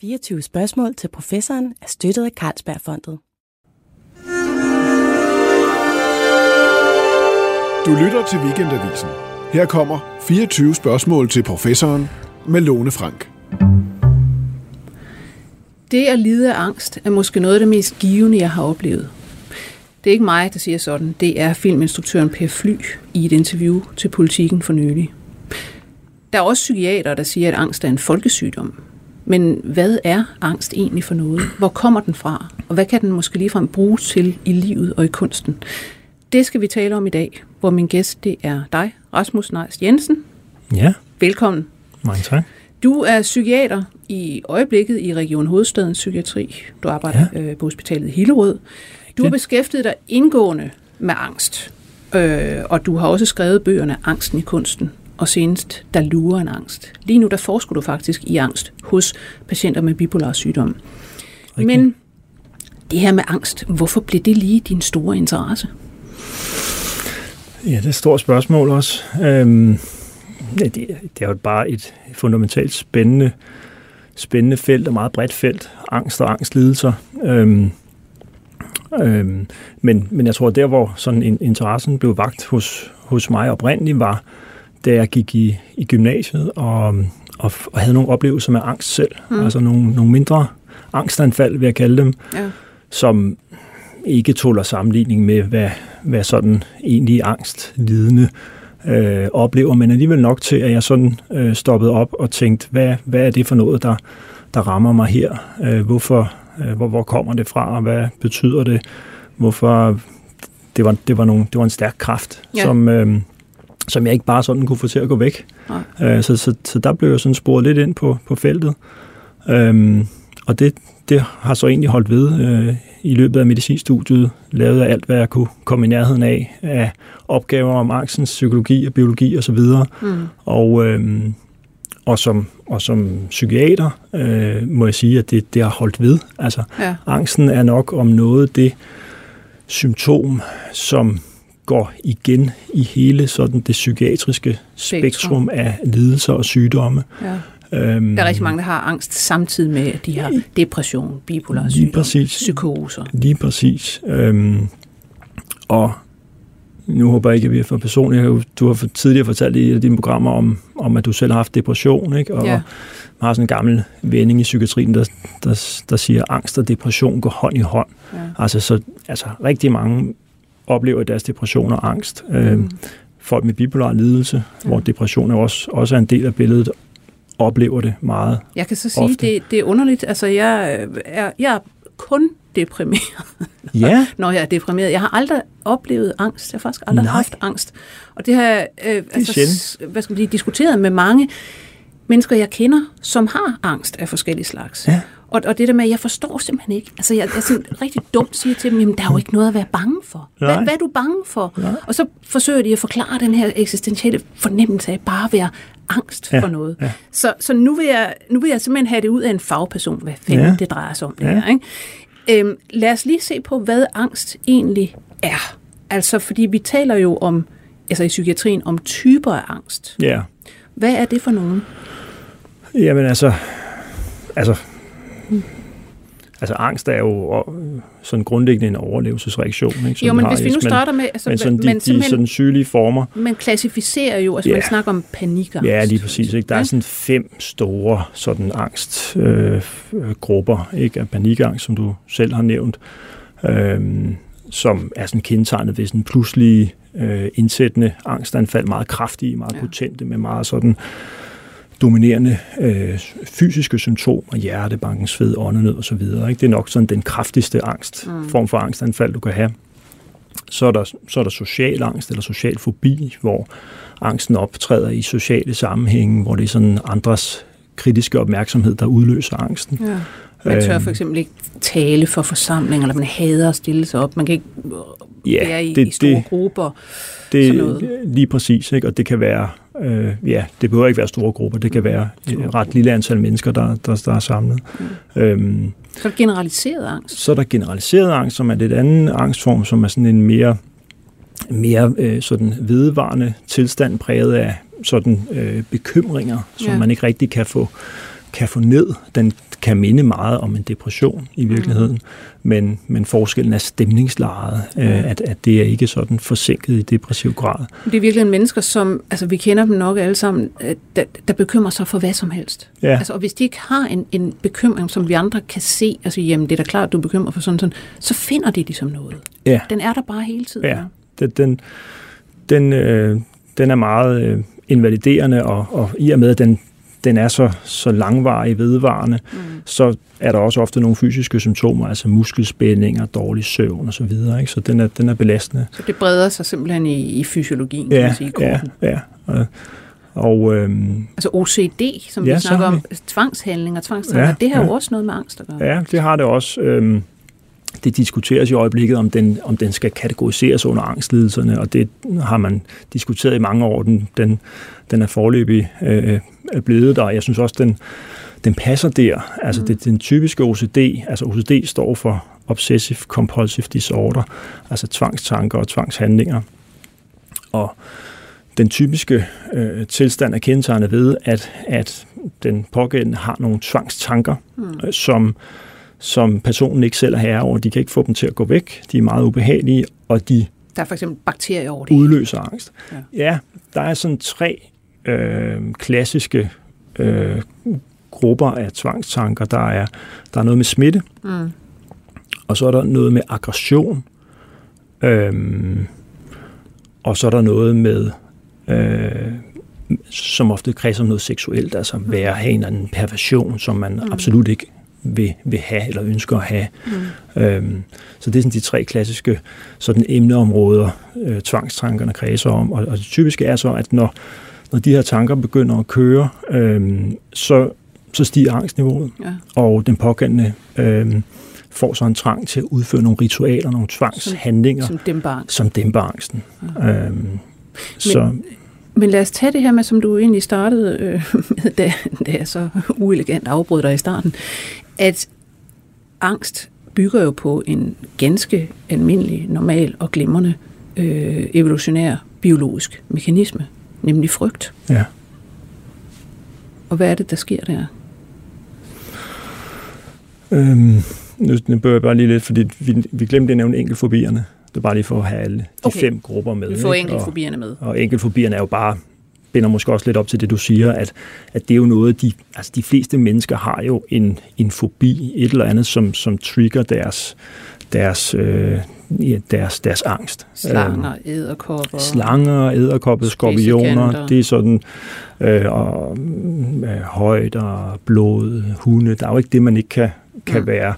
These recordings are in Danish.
24 spørgsmål til professoren er støttet af Carlsbergfondet. Du lytter til Weekendavisen. Her kommer 24 spørgsmål til professoren med Lone Frank. Det at lide af angst er måske noget af det mest givende, jeg har oplevet. Det er ikke mig, der siger sådan. Det er filminstruktøren Per Fly i et interview til Politiken for nylig. Der er også psykiater, der siger, at angst er en folkesygdom. Men hvad er angst egentlig for noget? Hvor kommer den fra? Og hvad kan den måske ligefrem bruges til i livet og i kunsten? Det skal vi tale om i dag, hvor min gæst det er dig, Rasmus Neis Jensen. Ja. Velkommen. Mange tak. Du er psykiater i øjeblikket i Region Hovedstadens Psykiatri. Du arbejder ja. øh, på hospitalet Hillerød. Du har beskæftiget dig indgående med angst, øh, og du har også skrevet bøgerne Angsten i kunsten, og senest Der lurer en angst. Lige nu der forsker du faktisk i angst hos patienter med bipolar sygdom. Rigtig. Men det her med angst, hvorfor blev det lige din store interesse? Ja, det er et stort spørgsmål også. Øhm, det, det er jo bare et fundamentalt spændende, spændende felt og meget bredt felt. Angst og angstlidelser. Øhm, øhm, men, men jeg tror, der hvor sådan en, interessen blev vagt hos, hos mig oprindeligt var, da jeg gik i, i gymnasiet og, og, og havde nogle oplevelser med angst selv. Mm. Altså nogle, nogle mindre angstanfald, vil jeg kalde dem, Ja. som ikke tåler sammenligning med, hvad, hvad sådan egentlig angstlidende øh, oplever, men alligevel nok til, at jeg sådan øh, stoppede op og tænkte, hvad, hvad er det for noget, der, der rammer mig her? Øh, hvorfor, øh, hvor, hvor kommer det fra, og hvad betyder det? Hvorfor? Det var, det var, nogle, det var en stærk kraft, Ja. som, øh, som jeg ikke bare sådan kunne få til at gå væk. Nej. Øh, så, så, så der blev jeg sådan sporet lidt ind på, på feltet. Øhm, og det, det har så egentlig holdt ved øh, i løbet af medicinstudiet. Lavede alt, hvad jeg kunne komme i nærheden af, af opgaver om angstens psykologi og biologi osv. Mm. Og, øhm, og, som, og som psykiater øh, må jeg sige, at det, det har holdt ved. Altså, Ja. angsten er nok om noget det symptom, som går igen i hele sådan det psykiatriske Spektrum. af lidelser og sygdomme. Ja. Øhm, Der er rigtig mange, der har angst samtidig med, at de har depression, bipolar Lige sygdom, præcis. psykoser. Lige præcis. Øhm, og nu håber jeg ikke, at vi er for personlige. Du har tidligere fortalt i et af dine programmer om, om, at du selv har haft depression, ikke? og ja. har sådan en gammel vending i psykiatrien, der, der, der siger, at angst og depression går hånd i hånd. Ja. Altså, så, altså rigtig mange oplever deres depression og angst. Mm. Øhm, folk med bipolar lidelse, ja. hvor depression er også, også er en del af billedet, oplever det meget. Jeg kan så sige, Ofte. det, det er underligt. Altså, jeg øh, er, jeg er kun deprimeret, Ja, når jeg er deprimeret. Jeg har aldrig oplevet angst. Jeg har faktisk aldrig Nej. haft angst. Og det har jeg øh, altså, sjældent. hvad skal man sige, diskuteret med mange mennesker, jeg kender, som har angst af forskellige slags. Ja. Og, og det der med, at jeg forstår simpelthen ikke. Altså, jeg, jeg sådan rigtig dumt siger til dem, jamen, der er jo ikke noget at være bange for. Hvad, Nej. hvad er du bange for? Og så forsøger de at forklare den her eksistentielle fornemmelse af bare at være angst Ja, for noget. ja. Så, så nu, vil jeg, nu vil jeg simpelthen have det ud af en fagperson, hvad fanden. Ja. det drejer sig om. Det Ja. her, ikke? Øhm, lad os lige se på, hvad angst egentlig er. Altså, fordi vi taler jo om, altså i psykiatrien, om typer af angst. ja. Hvad er det for nogen? Jamen altså, altså, altså angst er jo øh, sådan grundlæggende en overlevelsesreaktion. Ikke, som jo, men har hvis vi nu starter med, altså, men sådan de, men de sådan sygelige former. man klassificerer jo, altså Ja. man snakker om panikangst. Ja, lige præcis. Ikke? Der er sådan fem store sådan angstgrupper øh, øh, ikke? af panikangst, som du selv har nævnt, øh, som er sådan kendetegnet ved sådan pludselige øh, indsættende angstanfald, meget kraftige, meget ja. potente, med meget sådan dominerende øh, fysiske symptomer, hjertebanken, sved, åndenød og så videre. Ikke? Det er nok sådan den kraftigste angst, Mm. form for angstanfald, du kan have. Så er, der, så er der social angst eller social fobi, hvor angsten optræder i sociale sammenhænge, hvor det er sådan andres kritiske opmærksomhed, der udløser angsten. Ja. Man tør Øhm. for eksempel ikke tale for forsamlinger, eller man hader at stille sig op. Man kan ikke øh, Ja, være i, det- i store det- grupper. Det Sådan er noget. lige præcis, ikke? og det kan være, øh, ja, det behøver ikke være store grupper, det kan være et ret lille antal mennesker, der, der, der er samlet. Mm. Øhm, Så er der generaliseret angst. Så er der generaliseret angst, som er lidt anden angstform, som er sådan en mere, mere øh, sådan vedvarende tilstand præget af sådan øh, bekymringer, som Ja. man ikke rigtig kan få kan få ned. Den kan minde meget om en depression i virkeligheden, mm. men, men forskellen er stemningslejet, mm. øh, at, at det er ikke sådan forsinket i depressiv grad. Det er virkelig mennesker, som, altså vi kender dem nok alle sammen, øh, der, der bekymrer sig for hvad som helst. Ja. Altså, og hvis de ikke har en, en bekymring, som vi andre kan se, altså jamen det er da klart, du er bekymret for sådan sådan, så finder de ligesom noget. Ja. Den er der bare hele tiden. Ja, den, den, den, øh, den er meget øh, invaliderende, og, og i og med, at den, den er så, så langvarig vedvarende, mm. så er der også ofte nogle fysiske symptomer, altså muskelspændinger, dårlig søvn og så videre, ikke? så den er, den er belastende. Så det breder sig simpelthen i, i fysiologien, kan Ja, man sige, i ja, kroppen. ja. Og, og øhm, Altså OCD, som Ja, vi snakker har om, tvangshandlinger, tvangstanker, Ja, det har jo ja. også noget med angst at gøre. ja, det har det også. Øhm, det diskuteres i øjeblikket, om den, om den skal kategoriseres under angstlidelserne, og det har man diskuteret i mange år. Den, den, den er forløbig øh, er blevet der, jeg synes også, den, den passer der. Altså mm. det, den typiske OCD, altså OCD står for Obsessive Compulsive Disorder, altså tvangstanker og tvangshandlinger. Og den typiske øh, tilstand er kendetegnet ved, at, at den pågældende har nogle tvangstanker, mm. øh, som, som personen ikke selv er herre over. De kan ikke få dem til at gå væk. De er meget ubehagelige, og de Der er for eksempel bakterier over det. udløser angst. Ja. Ja, der er sådan tre øh, klassiske øh, grupper af tvangstanker. Der er, der er noget med smitte, Mm. og så er der noget med aggression, øhm, og så er der noget med, øh, som ofte kredser om noget seksuelt, altså være have en eller anden perversion, som man mm. absolut ikke vil, vil have eller ønsker at have. Mm. Øhm, så det er sådan de tre klassiske sådan emneområder, øh, tvangstankerne kredser om. Og, og det typiske er så, at når, når de her tanker begynder at køre, øhm, så, så stiger angstniveauet, Ja. og den pågældende øhm, får så en trang til at udføre nogle ritualer, nogle tvangshandlinger, Som dæmper angst. som dæmper angsten. Øhm, så Men lad os tage det her med, som du egentlig startede øh, med, da, da jeg så uelegant afbrød dig i starten, at angst bygger jo på en ganske almindelig, normal og glimrende øh, evolutionær biologisk mekanisme, nemlig frygt. ja. Og hvad er det, der sker der? Øhm, nu, nu bør jeg bare lige lidt, fordi vi, vi glemte at nævne enkelfobierne. Det er bare lige for at have alle de Okay. fem grupper med. Vi får enkeltfobierne med. Og, enkelfobierne er jo bare binder måske også lidt op til det, du siger, at, at det er jo noget, de, altså de fleste mennesker har jo en, en fobi, et eller andet, som, som trigger deres, deres, øh, ja, deres, deres angst. Slanger, æderkopper. Øhm, Slanger, æderkopper, skorpioner, det er sådan øh, og, øh, højder, blod, hunde. Der er jo ikke det, man ikke kan, kan Mm. være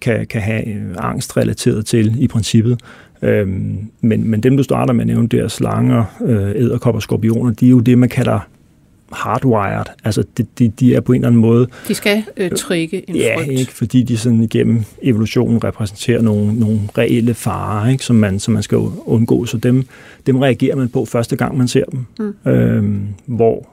kan, kan have angst relateret til i princippet. Øhm, men, men dem, du starter med at nævne der, slanger, øh, æderkopper, skorpioner, de er jo det, man kalder hardwired. Altså, de, de, de er på en eller anden måde De skal øh, trigge en Ja, frygt. ikke, fordi de sådan igennem evolutionen repræsenterer nogle, nogle reelle farer, ikke, som, man, som man skal undgå. Så dem, dem reagerer man på første gang, man ser dem. Mm. Øhm, hvor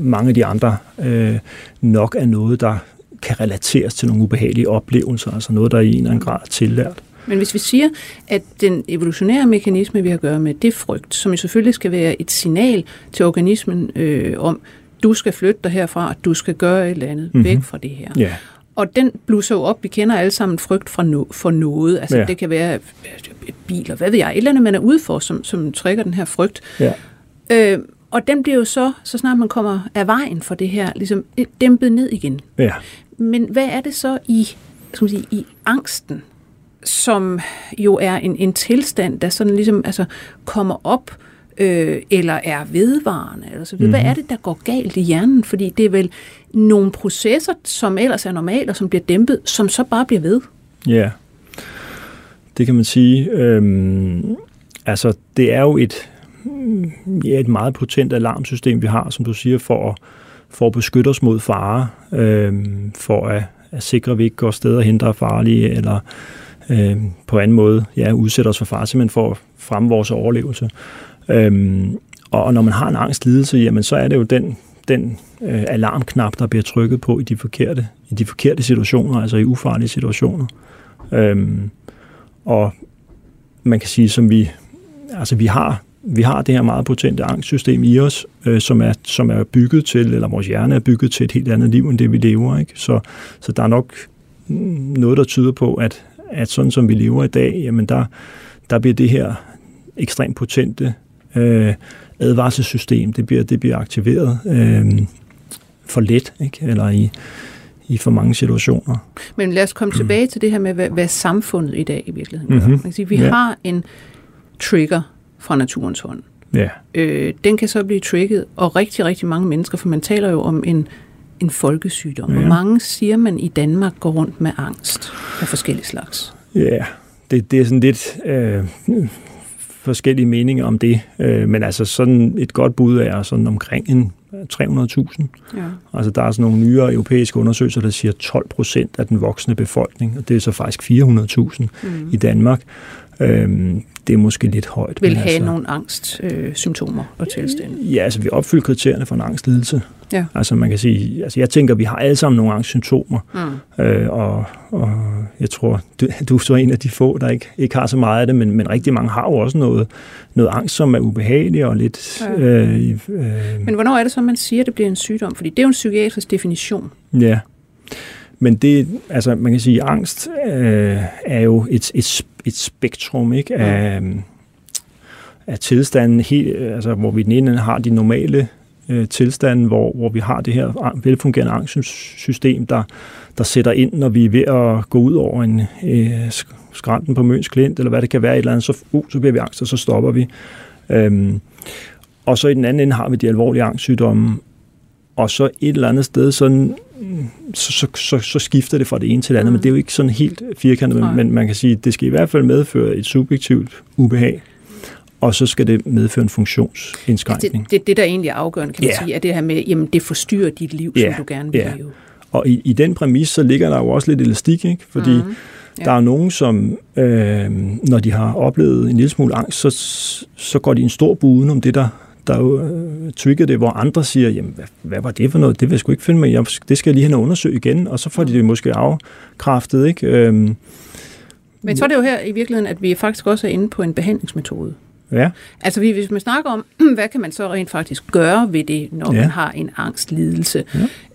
mange af de andre øh, nok er noget, der kan relateres til nogle ubehagelige oplevelser, altså noget, der i en eller anden grad er tillært. Men hvis vi siger, at den evolutionære mekanisme, vi har at gøre med, det er frygt, som jo selvfølgelig skal være et signal til organismen øh, om, du skal flytte dig herfra, du skal gøre et eller andet mm-hmm. væk fra det her. Ja, Og den blusser jo op, vi kender alle sammen frygt fra no, for noget. Altså. Ja. det kan være øh, biler, hvad ved jeg, et eller andet, man er ude for, som, som trigger den her frygt. ja. Øh, og den bliver jo så, så snart man kommer af vejen for det her, ligesom øh, dæmpet ned igen. ja. Men hvad er det så i, skal man sige, i angsten, som jo er en, en tilstand, der sådan ligesom altså, kommer op, øh, eller er vedvarende, eller så. Mm-hmm. Hvad er det, der går galt i hjernen? Fordi det er vel nogle processer, som ellers er normale, og som bliver dæmpet, som så bare bliver ved. Ja, det kan man sige. Øhm, altså, det er jo et, mm, ja, et meget potent alarmsystem, vi har, som du siger, for at, for at beskytte os mod fare, øhm, for at, at sikre, at vi ikke går steder hen, der er farlige, eller øhm, på anden måde ja, udsætter os for far, simpelthen for at fremme vores overlevelse. Øhm, og, og når man har en angstlidelse, jamen, så er det jo den, den øh, alarmknap, der bliver trykket på i de forkerte, i de forkerte situationer, altså i ufarlige situationer. Øhm, og man kan sige, som vi, altså vi har vi har det her meget potente angstsystem i os, øh, som, er, som er bygget til, eller vores hjerne er bygget til et helt andet liv, end det vi lever. Ikke? Så, så der er nok noget, der tyder på, at, at sådan som vi lever i dag, jamen der, der bliver det her ekstremt potente øh, advarselssystem, det bliver, det bliver aktiveret øh, for let, ikke? eller i, i for mange situationer. Men lad os komme mm. tilbage til det her med, hvad, hvad samfundet i dag i virkeligheden gør. Mm-hmm. Man kan sige, vi ja. har en trigger fra naturens hånd. Ja. Øh, den kan så blive trigget, og rigtig, rigtig mange mennesker, for man taler jo om en, en folkesygdom. Ja. Hvor mange siger man i Danmark går rundt med angst af forskellige slags? Ja, det, det er sådan lidt øh, forskellige meninger om det, øh, men altså sådan et godt bud er sådan omkring en 300.000. Ja. Altså der er sådan nogle nyere europæiske undersøgelser, der siger 12 procent af den voksne befolkning, og det er så faktisk 400.000 mm. i Danmark. Øhm, det er måske lidt højt. Vil have altså, nogle angstsymptomer øh, og tilstande? Ja, altså vi opfylder kriterierne for en angstlidelse. Ja. Altså man kan sige, altså jeg tænker, vi har alle sammen nogle angstsymptomer, mm. øh, og, og jeg tror, du, du er så en af de få, der ikke, ikke har så meget af det, men, men rigtig mange har jo også noget, noget angst, som er ubehageligt og lidt... Ja. Øh, øh, men hvornår er det så, man siger, at det bliver en sygdom? Fordi det er jo en psykiatrisk definition. Ja, men det, altså man kan sige, angst øh, er jo et, et, et spektrum ikke, af, af tilstanden, helt, altså, hvor vi den ene har de normale øh, tilstande, hvor, hvor vi har det her velfungerende angstsystem, der, der sætter ind, når vi er ved at gå ud over en øh, skrænten på Møns Klint, eller hvad det kan være, et eller andet, så, uh, så bliver vi angst, og så stopper vi. Øhm, og så i den anden ende har vi de alvorlige angstsygdomme, og så et eller andet sted, sådan, så, så, så, så skifter det fra det ene til det andet, mm. men det er jo ikke sådan helt firkantet, men, men man kan sige, at det skal i hvert fald medføre et subjektivt ubehag, og så skal det medføre en funktionsindskrænkning. Det, det, det der egentlig er afgørende, kan man yeah. sige, er det her med, jamen det forstyrrer dit liv, yeah. som du gerne vil yeah. leve. Og i, i den præmis, så ligger der jo også lidt elastik, ikke? fordi mm. Der er nogen, som, øh, når de har oplevet en lille smule angst, så, så går de en stor bue om det, der der jo øh, trigger det, hvor andre siger, jamen, hvad, hvad var det for noget? Det vil jeg sgu ikke finde mig i. Det skal jeg lige have undersøge igen, og så får de det måske afkræftet, ikke? Øhm, Men så er det jo her i virkeligheden, at vi faktisk også er inde på en behandlingsmetode. Ja. Altså hvis man snakker om, hvad kan man så rent faktisk gøre ved det, når ja. man har en angstlidelse?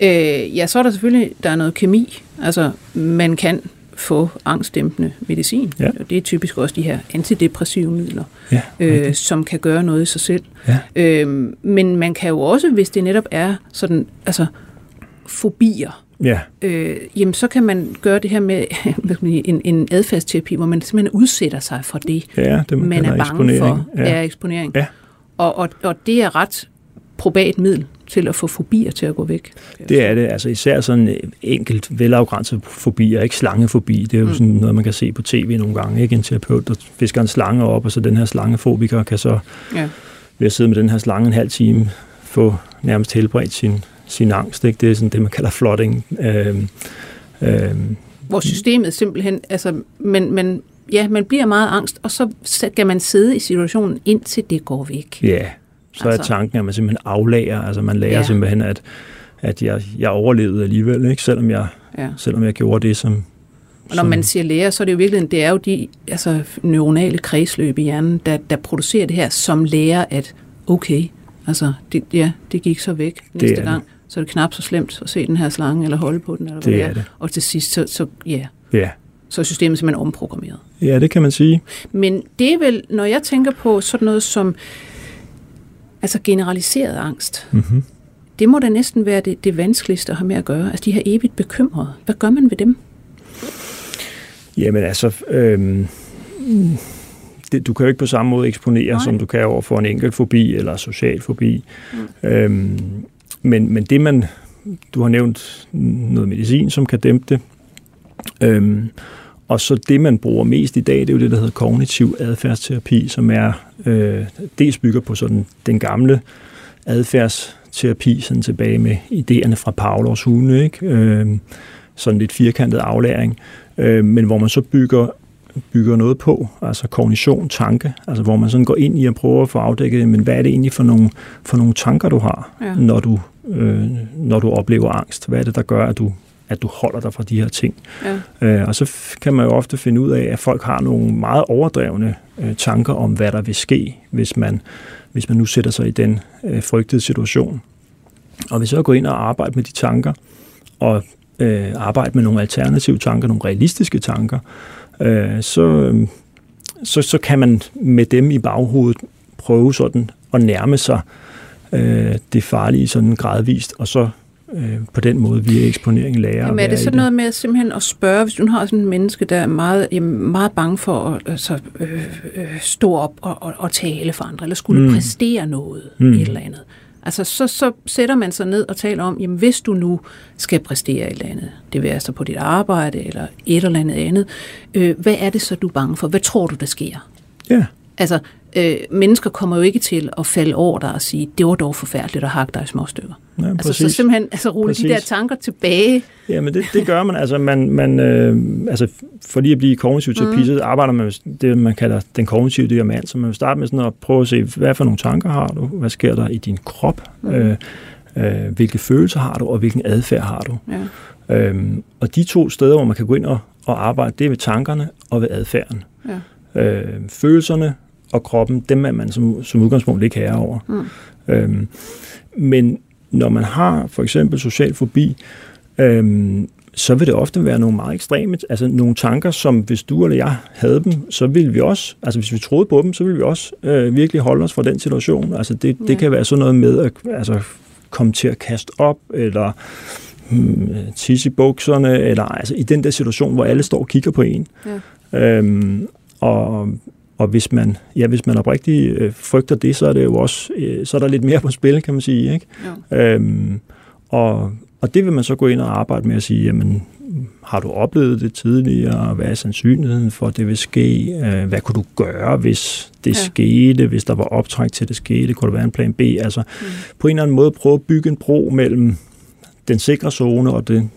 Ja. Øh, ja, så er der selvfølgelig der er noget kemi. Altså man kan få angstdæmpende medicin. Ja. Og det er typisk også de her antidepressive midler, ja, øh, som kan gøre noget i sig selv. Ja. Øh, men man kan jo også, hvis det netop er sådan, altså fobier, ja. øh, jamen så kan man gøre det her med man en, en adfærdsterapi, hvor man simpelthen udsætter sig for det, ja, det man er bange for, ja. er eksponering. Ja. Og, og, og det er ret probat middel til at få fobier til at gå væk. Det er det, altså især sådan enkelt velafgrænset fobier, ikke slangefobi. Det er jo mm. sådan noget, man kan se på tv nogle gange. Ikke en terapeut, der fisker en slange op, og så den her slangefobiker kan så ja. ved at sidde med den her slange en halv time få nærmest helbredt sin, sin angst. Ikke? Det er sådan det, man kalder flooding. Øhm, øhm, Hvor systemet simpelthen, altså, men, men ja, man bliver meget angst, og så skal man sidde i situationen, indtil det går væk. Ja, så altså. er tanken, at man simpelthen aflærer, altså man lærer ja. simpelthen, at, at jeg, jeg overlevede alligevel, ikke? Selvom, jeg, ja. selvom jeg gjorde det, som, og når man siger lærer, så er det jo virkelig, det er jo de altså, neuronale kredsløb i hjernen, der, der producerer det her, som lærer, at okay, altså, det, ja, det gik så væk næste det gang, det. så er det knap så slemt at se den her slange, eller holde på den, eller hvad det, er. det. Og til sidst, så, så ja, ja. så er systemet simpelthen omprogrammeret. Ja, det kan man sige. Men det er vel, når jeg tænker på sådan noget som Altså generaliseret angst. Mm-hmm. Det må da næsten være det, det vanskeligste at have med at gøre. Altså de her evigt bekymrede. Hvad gør man ved dem? Jamen altså, øhm, det, du kan jo ikke på samme måde eksponere, Nej. som du kan over for en enkelt fobi eller social fobi. Mm. Øhm, men, men det man, du har nævnt noget medicin, som kan dæmpe det. Øhm, og så det, man bruger mest i dag, det er jo det, der hedder kognitiv adfærdsterapi, som er øh, dels bygger på sådan den gamle adfærdsterapi, sådan tilbage med idéerne fra Pavlovs hunde, ikke? Øh, sådan lidt firkantet aflæring, øh, men hvor man så bygger bygger noget på, altså kognition, tanke, altså hvor man sådan går ind i at prøve at få afdækket, men hvad er det egentlig for nogle, for nogle tanker, du har, ja. når, du, øh, når du oplever angst? Hvad er det, der gør, at du at du holder dig fra de her ting. Ja. Øh, og så kan man jo ofte finde ud af, at folk har nogle meget overdrevne øh, tanker om, hvad der vil ske, hvis man, hvis man nu sætter sig i den øh, frygtede situation. Og hvis så går ind og arbejder med de tanker, og øh, arbejde med nogle alternative tanker, nogle realistiske tanker, øh, så, så, så kan man med dem i baghovedet prøve sådan at nærme sig øh, det farlige sådan gradvist, og så øh, på den måde via eksponering lære at Jamen er det sådan noget med simpelthen at spørge, hvis du har sådan en menneske, der er meget, jamen, meget bange for at altså, øh, øh, stå op og, og, og tale for andre, eller skulle Mm. præstere noget, mm. et eller andet. Altså så, så sætter man sig ned og taler om, jamen hvis du nu skal præstere et eller andet, det vil altså på dit arbejde eller et eller andet andet, øh, hvad er det så, du er bange for? Hvad tror du, der sker? Ja, Altså, øh, mennesker kommer jo ikke til at falde over dig og sige, det var dog forfærdeligt at hakke dig i små stykker. ja Altså, så simpelthen altså, rulle de Præcis. der tanker tilbage. Jamen det, det gør man. Altså, man, man øh, altså for lige at blive kognitiv terapi, mm. så arbejder man med det, man kalder den kognitive diamant. Så man vil starte med sådan at prøve at se, hvad for nogle tanker har du? Hvad sker der i din krop? Mm. Øh, øh, hvilke følelser har du, og hvilken adfærd har du? Ja. Øhm, og de to steder, hvor man kan gå ind og, og arbejde, det er ved tankerne og ved adfærden. Ja. Øh, følelserne og kroppen, dem er man som, som udgangspunkt ikke herre over. Mm. Øhm, men når man har for eksempel social fobi, øhm, så vil det ofte være nogle meget ekstreme, altså nogle tanker, som hvis du eller jeg havde dem, så ville vi også, altså hvis vi troede på dem, så ville vi også øh, virkelig holde os fra den situation. Altså det, det Ja. kan være sådan noget med at altså, komme til at kaste op, eller hmm, tisse i bukserne, eller altså i den der situation, hvor alle står og kigger på en. Ja. Øhm, og, og hvis man, ja, hvis man oprigtigt øh, frygter det, så er det jo også, øh, så er der lidt mere på spil, kan man sige, ikke? Jo. Øhm, og, og det vil man så gå ind og arbejde med at sige, jamen, har du oplevet det tidligere? Hvad er sandsynligheden for, at det vil ske? Øh, Hvad kunne du gøre, hvis det Ja. ja. skete? Hvis der var optræk til, det skete? Kunne der være en plan B? Altså, Mm. på en eller anden måde prøve at bygge en bro mellem den sikre zone og det,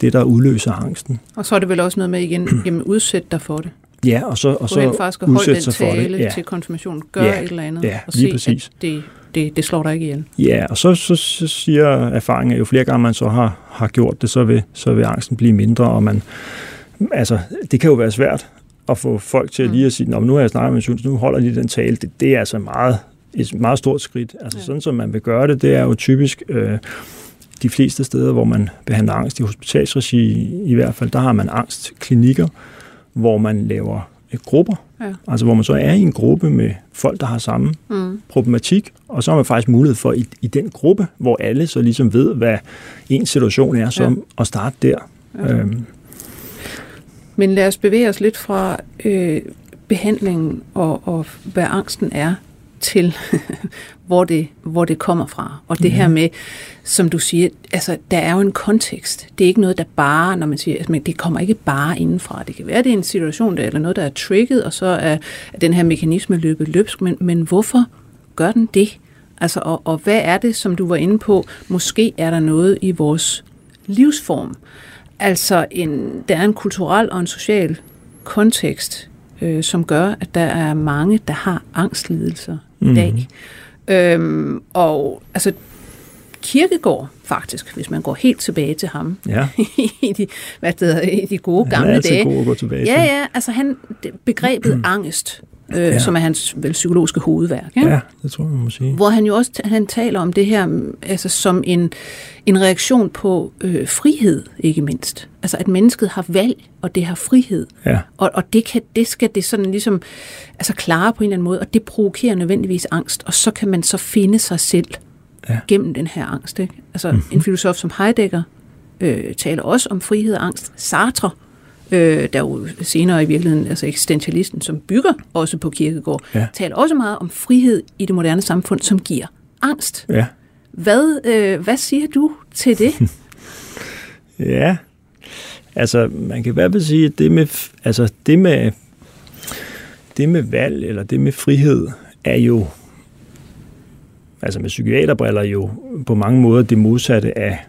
det der udløser angsten. Og så er det vel også noget med igen, jamen udsæt dig for det. Ja, og så, og så hen faktisk at holde den sig for det. tale Ja. til konfirmationen. Gør Ja. et eller andet. Ja, og lige se, præcis. at det, det, det slår dig ikke ihjel. Ja, og så, så, så siger erfaringen, at jo flere gange man så har, har gjort det, så vil, så vil angsten blive mindre, og man, altså, det kan jo være svært at få folk til Mm. lige at sige, Nå, nu har jeg snakket med Syns, nu holder de den tale. Det, det er altså meget, et meget stort skridt. Altså Ja. sådan, som man vil gøre det, det er jo typisk øh, de fleste steder, hvor man behandler angst i hospitalsregi, i hvert fald, der har man angstklinikker, hvor man laver øh, grupper. Ja. Altså hvor man så er i en gruppe med folk, der har samme Mm. problematik, og så har man faktisk mulighed for i, i den gruppe, hvor alle så ligesom ved, hvad ens situation er, som ja. at starte der. Ja. Ja. Øhm, Men lad os bevæge os lidt fra øh, behandlingen og, og hvad angsten er, til hvor det, hvor det kommer fra. Og det Ja. her med, som du siger, altså der er jo en kontekst. Det er ikke noget, der bare, når man siger, altså, men det kommer ikke bare indenfra. Det kan være, det er en situation, der, eller noget, der er trigget, og så er, er den her mekanisme løbet løbsk. Men, men hvorfor gør den det? Altså, og, og hvad er det, som du var inde på? Måske er der noget i vores livsform. Altså, en, der er en kulturel og en social kontekst, øh, som gør, at der er mange, der har angstlidelser mm. i Mhm. dag. Øhm, og altså, Kirkegård faktisk, hvis man går helt tilbage til ham, ja, i de, hvad det hedder, i de gode han er gamle altid dage. god at gå tilbage Ja, til. ja, altså han, begrebet angst, øh, ja. Ja. som er hans vel, psykologiske hovedværk, ikke? Ja, det tror jeg, man må sige. hvor han jo også han taler om det her mm, altså som en, en reaktion på øh, frihed, ikke mindst. Altså at mennesket har valg, og det har frihed. Ja, Og, og det, kan, det skal det sådan ligesom altså klare på en eller anden måde, og det provokerer nødvendigvis angst, og så kan man så finde sig selv Ja. gennem den her angst. Ikke? Altså mm-hmm. en filosof som Heidegger øh, taler også om frihed og angst. Sartre, øh, der jo senere i virkeligheden, altså eksistentialisten, som bygger også på Kierkegaard, Ja. taler også meget om frihed i det moderne samfund, som giver angst. ja. Hvad, øh, hvad siger du til det? Ja, altså man kan i hvert fald sige, at det med, altså, det med, det med valg, eller det med frihed, er jo, altså med psykiaterbriller jo på mange måder det modsatte af,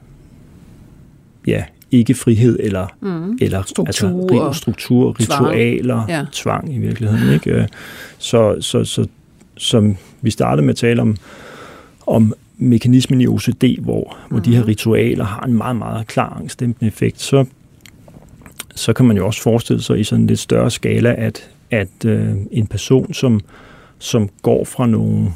ja, ikke frihed, eller, Mm. eller Struktur altså, og ri- struktur, tvang. ritualer, Ja. ja. tvang i virkeligheden. Ikke? Øh, Så, så, så som vi startede med at tale om, om mekanismen i OCD, hvor, hvor de her ritualer har en meget, meget klar angstdæmpende effekt, så, så kan man jo også forestille sig i sådan en lidt større skala, at, at øh, en person, som, som går fra nogle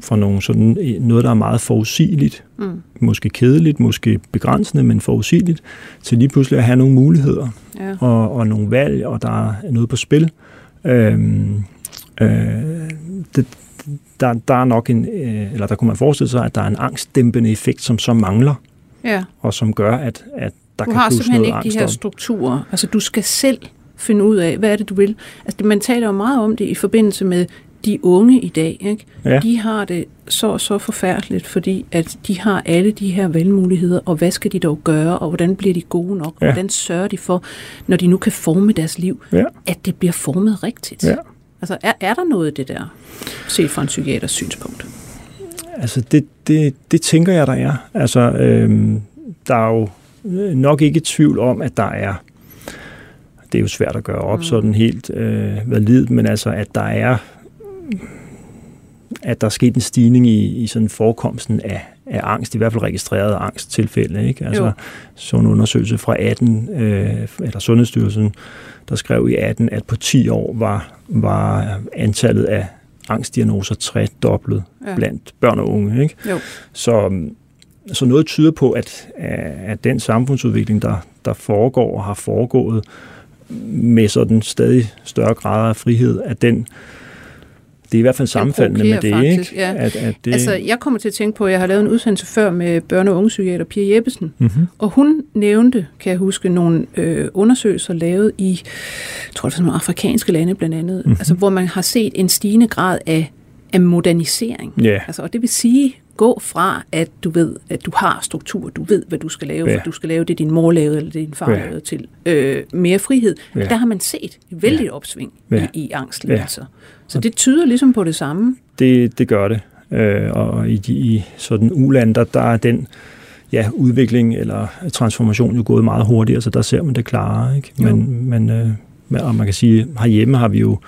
fra nogle sådan, noget, der er meget forudsigeligt, mm. måske kedeligt, måske begrænsende, men forudsigeligt, til lige pludselig at have nogle muligheder ja. og, og nogle valg, og der er noget på spil. Øhm, øh, det, der, der er nok en, øh, eller der kunne man forestille sig, at der er en angstdæmpende effekt, som så mangler, ja. og som gør, at, at der du kan har simpelthen ikke de her strukturer. Altså, du skal selv finde ud af, hvad er det, du vil. Altså, man taler jo meget om det i forbindelse med de unge i dag, ikke? Ja. de har det så så forfærdeligt, fordi at de har alle de her valgmuligheder, og hvad skal de dog gøre, og hvordan bliver de gode nok, og ja. hvordan sørger de for, når de nu kan forme deres liv, ja. at det bliver formet rigtigt. Ja. Altså, er, er der noget af det der, set fra en psykiaters synspunkt? Altså, det, det, det tænker jeg, der er. Altså, øhm, der er jo nok ikke tvivl om, at der er det er jo svært at gøre op mm. sådan helt øh, validt, men altså, at der er at der er sket en stigning i, i sådan forekomsten af, af angst, i hvert fald registrerede angsttilfælde. Ikke? Altså, sådan en undersøgelse fra 18, øh, eller Sundhedsstyrelsen, der skrev i 18, at på 10 år var, var antallet af angstdiagnoser tredoblet ja. blandt børn og unge. Ikke? Jo. Så, så noget tyder på, at, at den samfundsudvikling, der, der foregår og har foregået med sådan stadig større grader af frihed, at den det er i hvert fald sammenfaldende med det, faktisk, ikke? Ja. At, at det... Altså, jeg kommer til at tænke på, at jeg har lavet en udsendelse før med børne- og ungepsykiater Pia Jeppesen, mm-hmm. og hun nævnte, kan jeg huske, nogle øh, undersøgelser lavet i, jeg tror det var nogle afrikanske lande blandt andet, mm-hmm. altså, hvor man har set en stigende grad af, af modernisering. Yeah. Altså, og det vil sige, gå fra, at du ved, at du har struktur, du ved, hvad du skal lave, ja. for du skal lave det, din mor lavede, eller det, din far ja. lavede, til øh, mere frihed. Ja. Der har man set et vældigt opsving ja. i, i angstlidelser. Ja. Så det tyder ligesom på det samme? Det, det gør det. Øh, og i, de, i sådan ulander, der er den ja, udvikling eller transformation jo gået meget hurtigere, så der ser man det klarere. Ikke? Men, men øh, og man kan sige, herhjemme har vi jo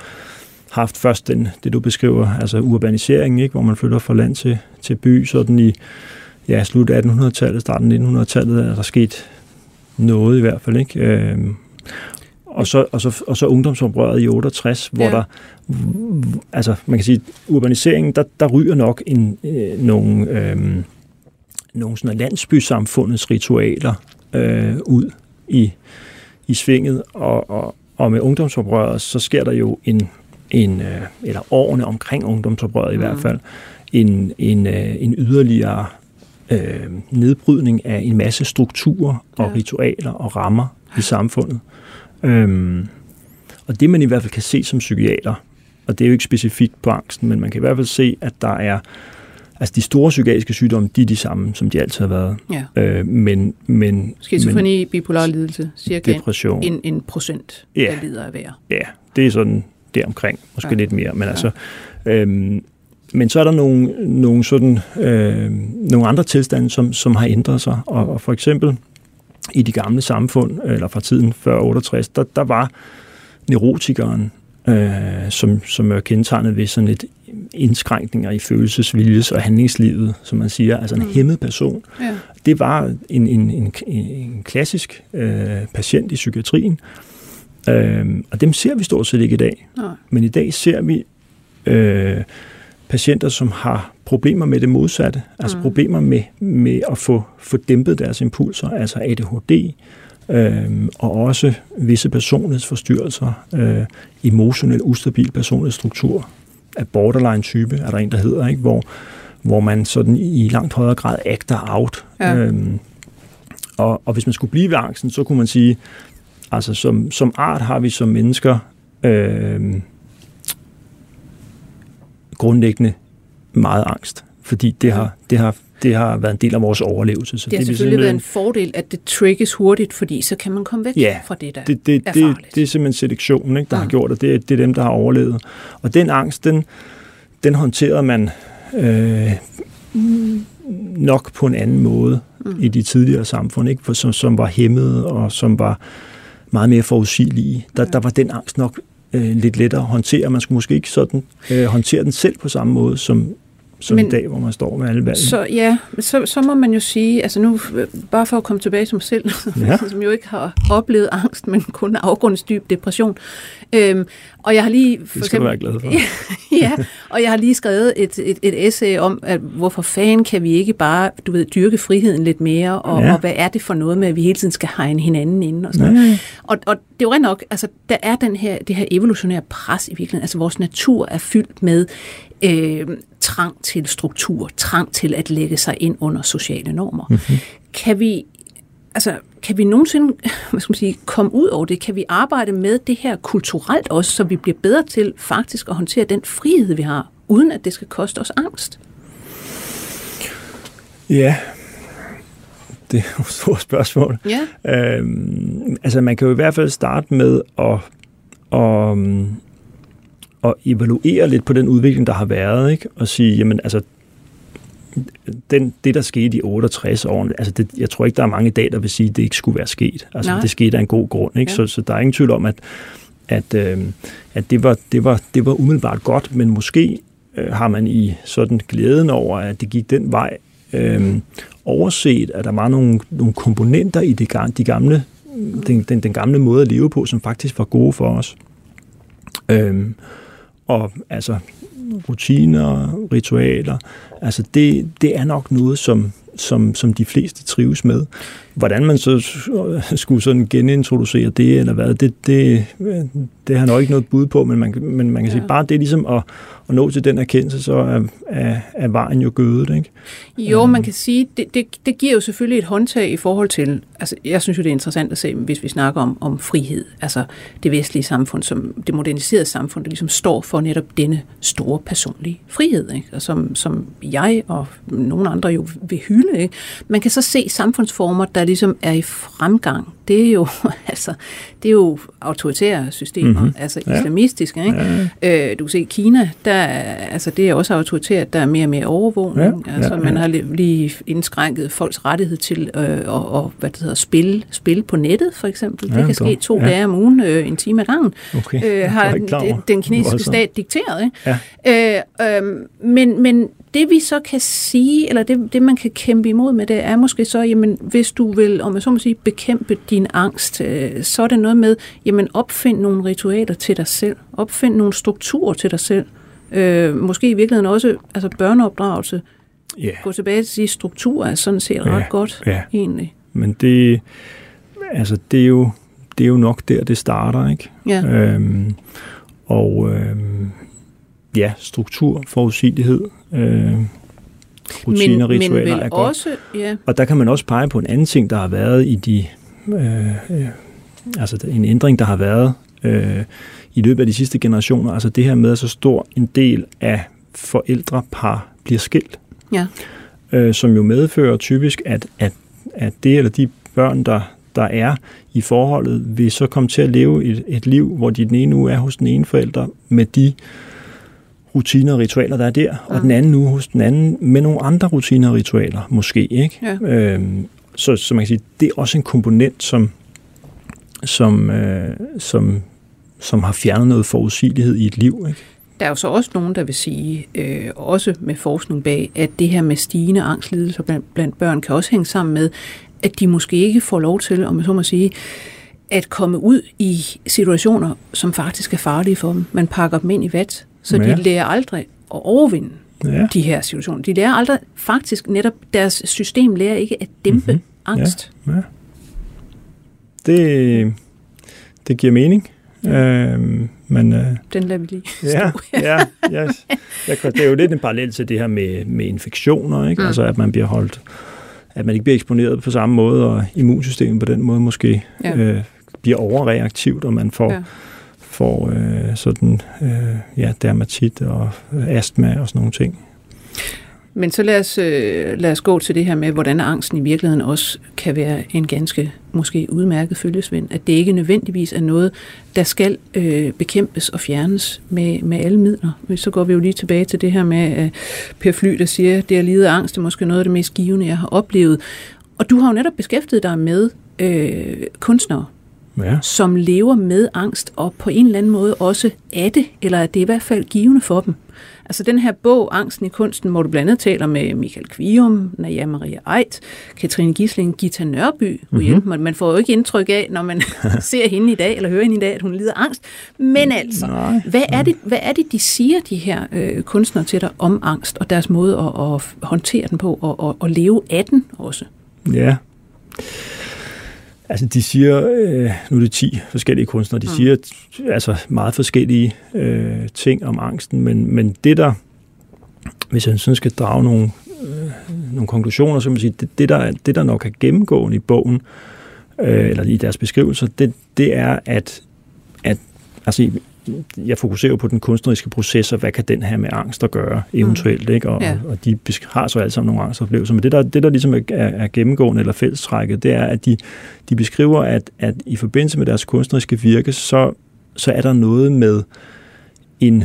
haft først den, det, du beskriver, altså urbanisering, ikke? hvor man flytter fra land til, til by, sådan i ja, slut 1800-tallet, starten 1900-tallet er der sket noget i hvert fald. Ikke? Øh, og så, og så, og så ungdomsoprøret i 68, hvor ja. der, altså man kan sige, urbaniseringen, der, der ryger nok en, øh, nogle, øh, nogle sådan landsbysamfundets ritualer øh, ud i, i svinget, og, og, og med ungdomsoprøret, så sker der jo en, en øh, eller årene omkring ungdomsoprøret i mm. hvert fald, en, en, øh, en yderligere øh, nedbrydning af en masse strukturer og ja. ritualer og rammer i samfundet. Øhm, og det man i hvert fald kan se som psykiater, og det er jo ikke specifikt på angsten, men man kan i hvert fald se, at der er Altså de store psykiatriske sygdomme, de er de samme, som de altid har været. Ja. Øh, men, men, Skizofreni, men, bipolar lidelse, cirka depression. En, en procent, ja. der lider af hver. Ja, det er sådan der omkring, måske ja. lidt mere. Men, ja. altså, øhm, men så er der nogle, nogle, sådan, øh, nogle andre tilstande, som, som har ændret sig. Og, og for eksempel i de gamle samfund, eller fra tiden før 68, der, der var neurotikeren, øh, som, som er kendetegnet ved sådan et indskrænkninger i følelsesviljes- og handlingslivet, som man siger, altså en mm. hæmmet person. Ja. Det var en, en, en, en klassisk øh, patient i psykiatrien, øh, og dem ser vi stort set ikke i dag. Nej. Men i dag ser vi øh, patienter, som har problemer med det modsatte, altså mm. problemer med, med at få, få dæmpet deres impulser, altså ADHD, øh, og også visse personlighedsforstyrrelser, øh, emotionel ustabil personlighedsstruktur af borderline-type, er der en, der hedder, ikke? Hvor, hvor man sådan i langt højere grad acter out. Ja. Øhm, og, og hvis man skulle blive ved angsten, så kunne man sige, altså som, som art har vi som mennesker øh, grundlæggende meget angst, fordi det har, det har, det har været en del af vores overlevelse. Så det har det selvfølgelig været en fordel, at det trigges hurtigt, fordi så kan man komme væk ja, fra det, der det, det, er farligt. Det, det er simpelthen selektionen, ikke, der ja. har gjort det. Det, det er dem, der har overlevet. Og den angst, den, den håndterede man øh, nok på en anden måde mm. i de tidligere samfund, ikke? For, som, som var hæmmet og som var meget mere forudsigelige. Der, der var den angst nok øh, lidt lettere at håndtere. Man skulle måske ikke sådan øh, håndtere den selv på samme måde, som som Men, i dag, hvor man står med alle valgene. Så ja, så, så må man jo sige, altså nu, bare for at komme tilbage til mig selv, ja. som jo ikke har oplevet angst, men kun afgrundsdyb depression. Øhm, og jeg har lige... For det skal eksempel, du være glad for. ja, og jeg har lige skrevet et, et, et essay om, at hvorfor fanden kan vi ikke bare, du ved, dyrke friheden lidt mere, og, ja. og hvad er det for noget med, at vi hele tiden skal hegne hinanden ind og sådan noget. Og, og det er jo nok, altså der er den her, det her evolutionære pres i virkeligheden, altså vores natur er fyldt med øh, trang til struktur, trang til at lægge sig ind under sociale normer. Mm-hmm. Kan vi altså, kan vi nogensinde hvad skal man sige, komme ud over det? Kan vi arbejde med det her kulturelt også, så vi bliver bedre til faktisk at håndtere den frihed, vi har, uden at det skal koste os angst? Ja, det er jo et stort spørgsmål. Ja. Øhm, altså, man kan jo i hvert fald starte med at, at, at evaluere lidt på den udvikling, der har været, ikke? og sige, jamen altså, den, det, der skete i 68 år, altså det, jeg tror ikke, der er mange i dag, der vil sige, at det ikke skulle være sket. Altså, Nej. det skete af en god grund. Ikke? Ja. Så, så der er ingen tvivl om, at, at, øh, at det, var, det, var, det var umiddelbart godt, men måske øh, har man i sådan glæden over, at det gik den vej, øh, overset, at der var nogle, nogle komponenter i det, de gamle, den, den, den gamle måde at leve på, som faktisk var gode for os. Øh, og altså, rutiner, ritualer, altså det, det er nok noget, som, som, som de fleste trives med. Hvordan man så skulle sådan genintroducere det, eller hvad, det, det, det har nok ikke noget bud på, men man, men man kan ja. sige, bare det ligesom at, at nå til den erkendelse, så er, er, er vejen jo gødet, ikke? Jo, man kan sige, det, det, det giver jo selvfølgelig et håndtag i forhold til, altså jeg synes jo, det er interessant at se, hvis vi snakker om, om frihed, altså det vestlige samfund, som det moderniserede samfund, der ligesom står for netop denne store personlige frihed, ikke? Og som, som jeg og nogle andre jo vil hylde, ikke? Man kan så se samfundsformer, der ligesom er i fremgang. Det er jo, altså, det er jo autoritære systemer, mm-hmm. altså ja. islamistiske. Ikke? Ja. Øh, du kan se, Kina, der, altså, det er også autoritært, der er mere og mere overvågning. Ja. Altså, ja. man har lige indskrænket folks rettighed til øh, og, og, hvad det hedder, spille, spille på nettet, for eksempel. Ja, det kan ske to ja. dage om ugen, øh, en time ad gangen. Okay. Øh, har den, den kinesiske stat dikteret. Ikke? Ja. Øh, øh, men, men det vi så kan sige, eller det, det man kan kæmpe imod med det, er måske så, jamen hvis du vil, om man så må sige, bekæmpe din angst, øh, så er det noget med, jamen opfind nogle ritualer til dig selv, opfind nogle strukturer til dig selv, øh, måske i virkeligheden også altså børneopdragelse, yeah. gå tilbage til sige, struktur er sådan set ret godt yeah. egentlig. Men det, altså det er jo, det er jo nok der, det starter, ikke? Ja. Øhm, og øhm, ja, struktur, forudsigelighed, øh, rutiner, men, ritualer men er godt. Også, ja. Og der kan man også pege på en anden ting, der har været i de, øh, øh, altså en ændring, der har været øh, i løbet af de sidste generationer, altså det her med, at så stor en del af forældrepar bliver skilt. Ja. Øh, som jo medfører typisk, at, at, at det eller de børn, der, der er i forholdet, vil så komme til at leve et, et liv, hvor de den ene uge er hos den ene forælder med de øh, rutiner og ritualer, der er der, ja. og den anden uge hos den anden med nogle andre rutiner og ritualer, måske. ikke. Ja. Øhm, så, så man kan sige, det er også en komponent, som, som, øh, som, som har fjernet noget forudsigelighed i et liv. Ikke? Der er jo så også nogen, der vil sige, øh, også med forskning bag, at det her med stigende angstlidelser blandt, blandt børn kan også hænge sammen med, at de måske ikke får lov til, om jeg så må sige, at komme ud i situationer, som faktisk er farlige for dem. Man pakker dem ind i vat, så ja. de lærer aldrig at overvinde ja. de her situationer. De lærer aldrig, faktisk netop, deres system lærer ikke at dæmpe mm-hmm. angst. Ja. Ja. Det, det giver mening. Ja. Øhm, men, øh, Den lader vi lige ja, ja, yes. jeg, det er jo lidt en parallel til det her med, med infektioner, ikke? Mm. altså at man bliver holdt, at man ikke bliver eksponeret på samme måde, og immunsystemet på den måde måske ja. øh, bliver overreaktivt, og man får ja får øh, sådan, øh, ja, dermatit og øh, astma og sådan nogle ting. Men så lad os, øh, lad os gå til det her med, hvordan angsten i virkeligheden også kan være en ganske måske udmærket følgesvend. At det ikke nødvendigvis er noget, der skal øh, bekæmpes og fjernes med, med alle midler. Så går vi jo lige tilbage til det her med øh, Per Fly, der siger, at det at lide af angst er måske noget af det mest givende, jeg har oplevet. Og du har jo netop beskæftiget dig med øh, kunstnere ja. som lever med angst, og på en eller anden måde også er det, eller er det i hvert fald givende for dem. Altså den her bog, Angsten i kunsten, hvor du blandt andet taler med Michael Kvium, Naja Maria Eit, Katrine Gisling, Gita Nørby. Mm-hmm. Man får jo ikke indtryk af, når man ser hende i dag, eller hører hende i dag, at hun lider angst. Men altså, Nej. hvad er, det, hvad er det, de siger, de her øh, kunstnere til dig om angst, og deres måde at, at håndtere den på, og, og, og leve af den også? Ja. Altså, de siger, øh, nu er det 10 forskellige kunstnere, de mm. siger altså meget forskellige øh, ting om angsten, men, men det der, hvis jeg sådan skal drage nogle, øh, nogle konklusioner, så kan man sige, det, det, der, det der nok er gennemgående i bogen, øh, eller i deres beskrivelser, det, det er, at, at altså, jeg fokuserer på den kunstneriske proces, og hvad kan den have med angst at gøre eventuelt, mm. ikke? Og, Ja. og de har så alle sammen nogle angstoplevelser, men det der, det der ligesom er, er gennemgående eller fællestrækket, det er, at de, de beskriver, at, at i forbindelse med deres kunstneriske virke, så, så er der noget med en,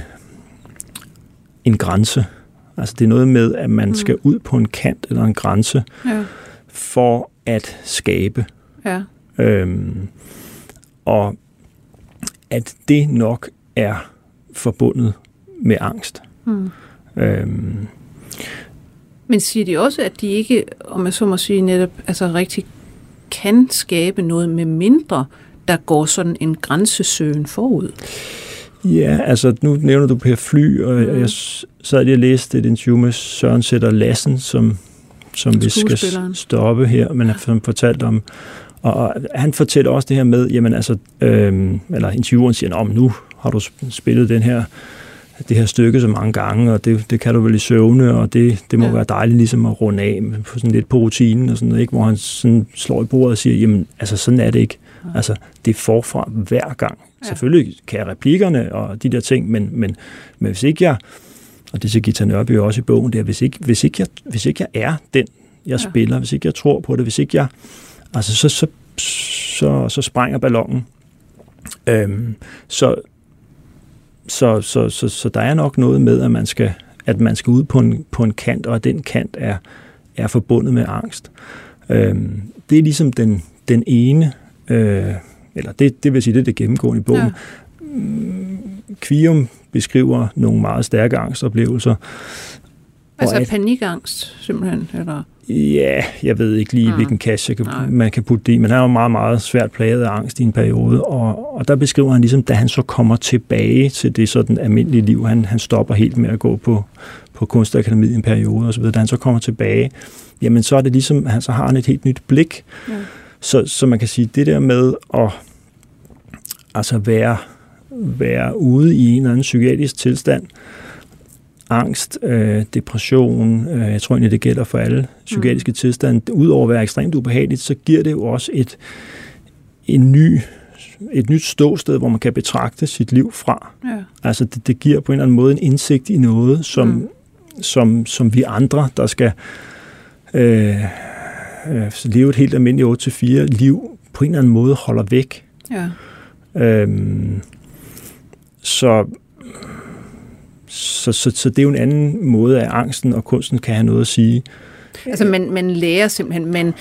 en grænse. Altså det er noget med, at man Mm. skal ud på en kant eller en grænse Ja, for at skabe. ja. Øhm, og at det nok er forbundet med angst. Mm. Øhm, Men siger de også, at de ikke, om jeg så må sige netop, altså rigtig kan skabe noget med mindre, der går sådan en grænsesøgen forud? ja, altså nu nævner du Per Fly, og Mm. jeg sad lige og læste et interview med Søren Sætter Lassen, som, som vi skal stoppe her, men som fortalte om, og, han fortæller også det her med, jamen altså, øhm, eller intervieweren siger, om nu har du sp- spillet den her det her stykke så mange gange, og det, det kan du vel i søvne, og det, det må Ja. være dejligt ligesom at runde af med- på sådan lidt på rutinen og sådan noget, ikke? hvor han sådan slår i bordet og siger, jamen altså sådan er det ikke. Altså det er forfra hver gang. Ja. Selvfølgelig kan jeg replikkerne og de der ting, men, men, men hvis ikke jeg, og det siger Gita Nørby også i bogen, det er, hvis ikke, hvis ikke, jeg, hvis ikke jeg er den, jeg ja. spiller, hvis ikke jeg tror på det, hvis ikke jeg, altså så, så, så, så sprænger ballonen. Øhm, så, så, så, så, så der er nok noget med, at man skal, at man skal ud på en, på en kant, og at den kant er, er forbundet med angst. Øhm, det er ligesom den, den ene, øh, eller det, det vil sige, det er det gennemgående i bogen. Ja. Ja. Kvium beskriver nogle meget stærke angstoplevelser. Altså at- panikangst, simpelthen? Eller? Ja, jeg ved ikke lige, Mm. mm. hvilken kasse jeg kan, Nej. man kan putte det i, men han er jo meget, meget svært plaget af angst i en periode, og, og der beskriver han ligesom, da han så kommer tilbage til det sådan almindelige liv, han, han stopper helt med at gå på, på kunstakademiet i en periode osv., da han så kommer tilbage, jamen så er det ligesom, han, så har han et helt nyt blik, Ja. så, så man kan sige, det der med at altså være, være ude i en eller anden psykiatrisk tilstand, angst, øh, depression, øh, jeg tror egentlig, det gælder for alle psykiatriske mm. tilstande, udover at være ekstremt ubehageligt, så giver det jo også et, en ny, et nyt ståsted, hvor man kan betragte sit liv fra. Ja. Altså det, det giver på en eller anden måde en indsigt i noget, som, Mm. som, som vi andre, der skal øh, øh, leve et helt almindeligt 8-4 liv, på en eller anden måde holder væk. ja. Øhm, så, så, så, så det er jo en anden måde, at angsten og kunsten kan have noget at sige. Altså man, man lærer simpelthen, men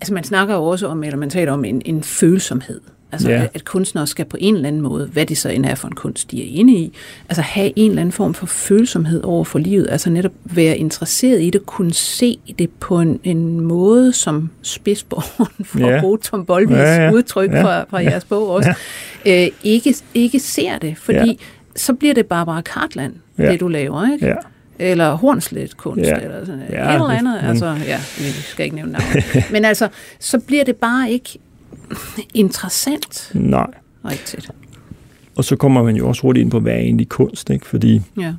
altså man snakker jo også om, eller man taler om en, en følsomhed. Altså Ja. at, at kunstnere skal på en eller anden måde, hvad det så end er for en kunst, de er inde i, altså have en eller anden form for følsomhed over for livet. Altså netop være interesseret i det, kunne se det på en, en måde, som spidsborgeren, for Ja. at bruge Tom Bolvis Ja, ja. udtryk Ja. fra, fra jeres bog også, øh, ikke, ikke ser det. Fordi Ja. så bliver det Barbara Cartland, Ja. det du laver, ikke? Ja. eller hornslet kunst, Ja. eller sådan Ja, ja, et eller det- andet. men- Altså, ja, vi skal ikke nævne navn. Men altså, så bliver det bare ikke interessant Nej. rigtigt. Og så kommer man jo også hurtigt ind på, hvad er egentlig kunst, ikke? Fordi, Ja.